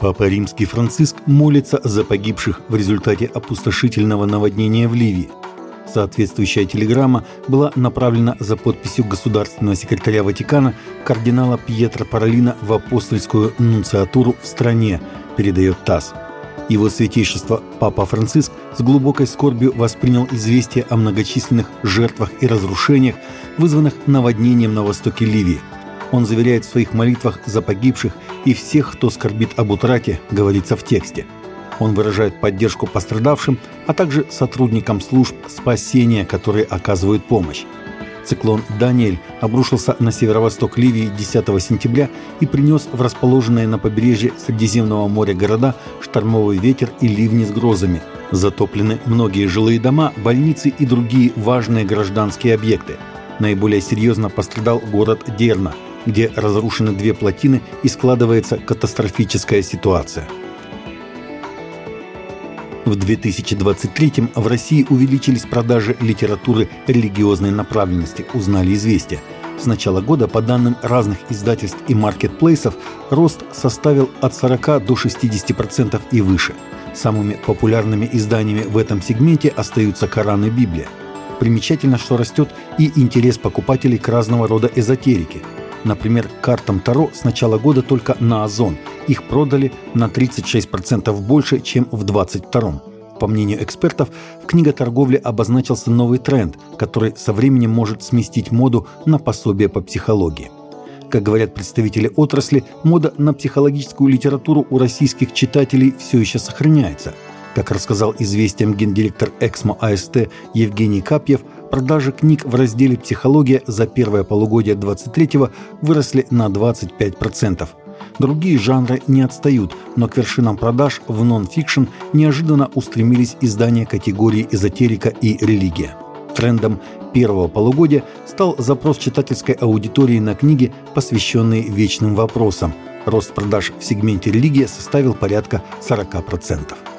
Папа Римский Франциск молится за погибших в результате опустошительного наводнения в Ливии. Соответствующая телеграмма была направлена за подписью государственного секретаря Ватикана кардинала Пьетро Паролина в апостольскую нунциатуру в стране, передает ТАСС. Его святейшество Папа Франциск с глубокой скорбью воспринял известие о многочисленных жертвах и разрушениях, вызванных наводнением на востоке Ливии. Он заверяет в своих молитвах за погибших и всех, кто скорбит об утрате, говорится в тексте. Он выражает поддержку пострадавшим, а также сотрудникам служб спасения, которые оказывают помощь. Циклон «Даниэль» обрушился на северо-восток Ливии 10 сентября и принес в расположенные на побережье Средиземного моря города штормовый ветер и ливни с грозами. Затоплены многие жилые дома, больницы и другие важные гражданские объекты. Наиболее серьезно пострадал город Дерна, где разрушены две плотины и складывается катастрофическая ситуация – в 2023 в России увеличились продажи литературы религиозной направленности, узнали известия. С начала года, по данным разных издательств и маркетплейсов, рост составил от 40 до 60% и выше. Самыми популярными изданиями в этом сегменте остаются Коран и Библия. Примечательно, что растет и интерес покупателей к разного рода эзотерике. Например, картам Таро с начала года только на Озон – их продали на 36% больше, чем в 2022 По мнению экспертов, в книготорговле обозначился новый тренд, который со временем может сместить моду на пособие по психологии. Как говорят представители отрасли, мода на психологическую литературу у российских читателей все еще сохраняется. Как рассказал известиям гендиректор Эксмо АСТ Евгений Капьев, продажи книг в разделе «Психология» за первое полугодие 23 выросли на 25%. Другие жанры не отстают, но к вершинам продаж в нон-фикшн неожиданно устремились издания категории эзотерика и религия. Трендом первого полугодия стал запрос читательской аудитории на книги, посвященные вечным вопросам. Рост продаж в сегменте религия составил порядка 40%.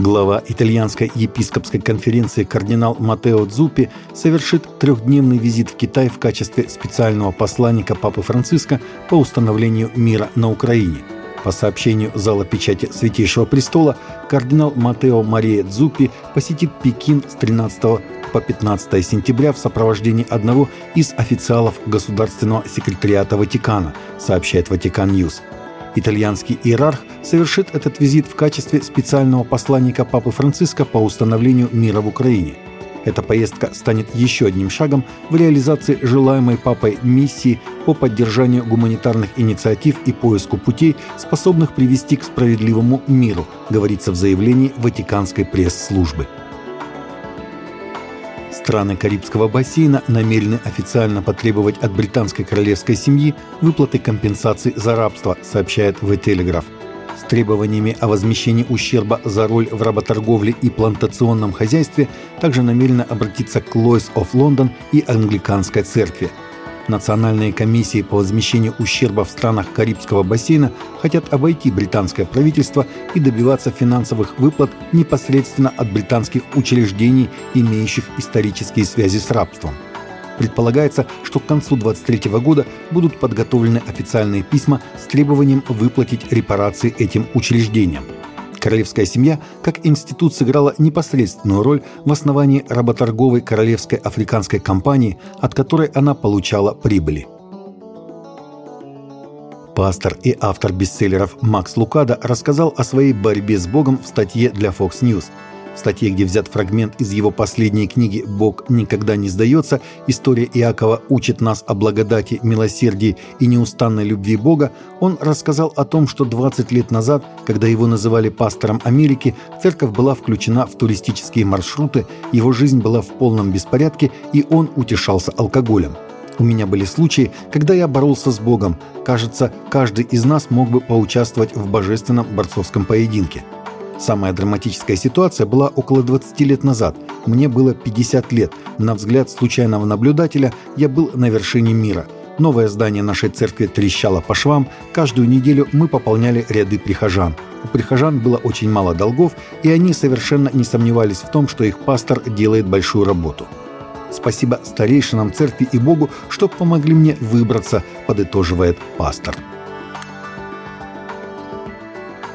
Глава итальянской епископской конференции кардинал Матео Дзупи совершит трехдневный визит в Китай в качестве специального посланника Папы Франциска по установлению мира на Украине. По сообщению зала печати Святейшего Престола, кардинал Матео Мария Дзупи посетит Пекин с 13 по 15 сентября в сопровождении одного из официалов Государственного секретариата Ватикана, сообщает Ватикан Ньюс. Итальянский иерарх совершит этот визит в качестве специального посланника Папы Франциска по установлению мира в Украине. Эта поездка станет еще одним шагом в реализации желаемой Папой миссии по поддержанию гуманитарных инициатив и поиску путей, способных привести к справедливому миру, говорится в заявлении Ватиканской пресс-службы. Страны Карибского бассейна намерены официально потребовать от британской королевской семьи выплаты компенсаций за рабство, сообщает The Telegraph. С требованиями о возмещении ущерба за роль в работорговле и плантационном хозяйстве также намерены обратиться к Лойс of London и Англиканской церкви – Национальные комиссии по возмещению ущерба в странах Карибского бассейна хотят обойти британское правительство и добиваться финансовых выплат непосредственно от британских учреждений, имеющих исторические связи с рабством. Предполагается, что к концу 2023 года будут подготовлены официальные письма с требованием выплатить репарации этим учреждениям. Королевская семья как институт сыграла непосредственную роль в основании работорговой Королевской африканской компании, от которой она получала прибыли. Пастор и автор бестселлеров Макс Лукада рассказал о своей борьбе с Богом в статье для Fox News – статье, где взят фрагмент из его последней книги «Бог никогда не сдается. История Иакова учит нас о благодати, милосердии и неустанной любви Бога», он рассказал о том, что 20 лет назад, когда его называли пастором Америки, церковь была включена в туристические маршруты, его жизнь была в полном беспорядке, и он утешался алкоголем. У меня были случаи, когда я боролся с Богом. Кажется, каждый из нас мог бы поучаствовать в божественном борцовском поединке. Самая драматическая ситуация была около 20 лет назад. Мне было 50 лет. На взгляд случайного наблюдателя я был на вершине мира. Новое здание нашей церкви трещало по швам. Каждую неделю мы пополняли ряды прихожан. У прихожан было очень мало долгов, и они совершенно не сомневались в том, что их пастор делает большую работу. Спасибо старейшинам церкви и Богу, что помогли мне выбраться, подытоживает пастор.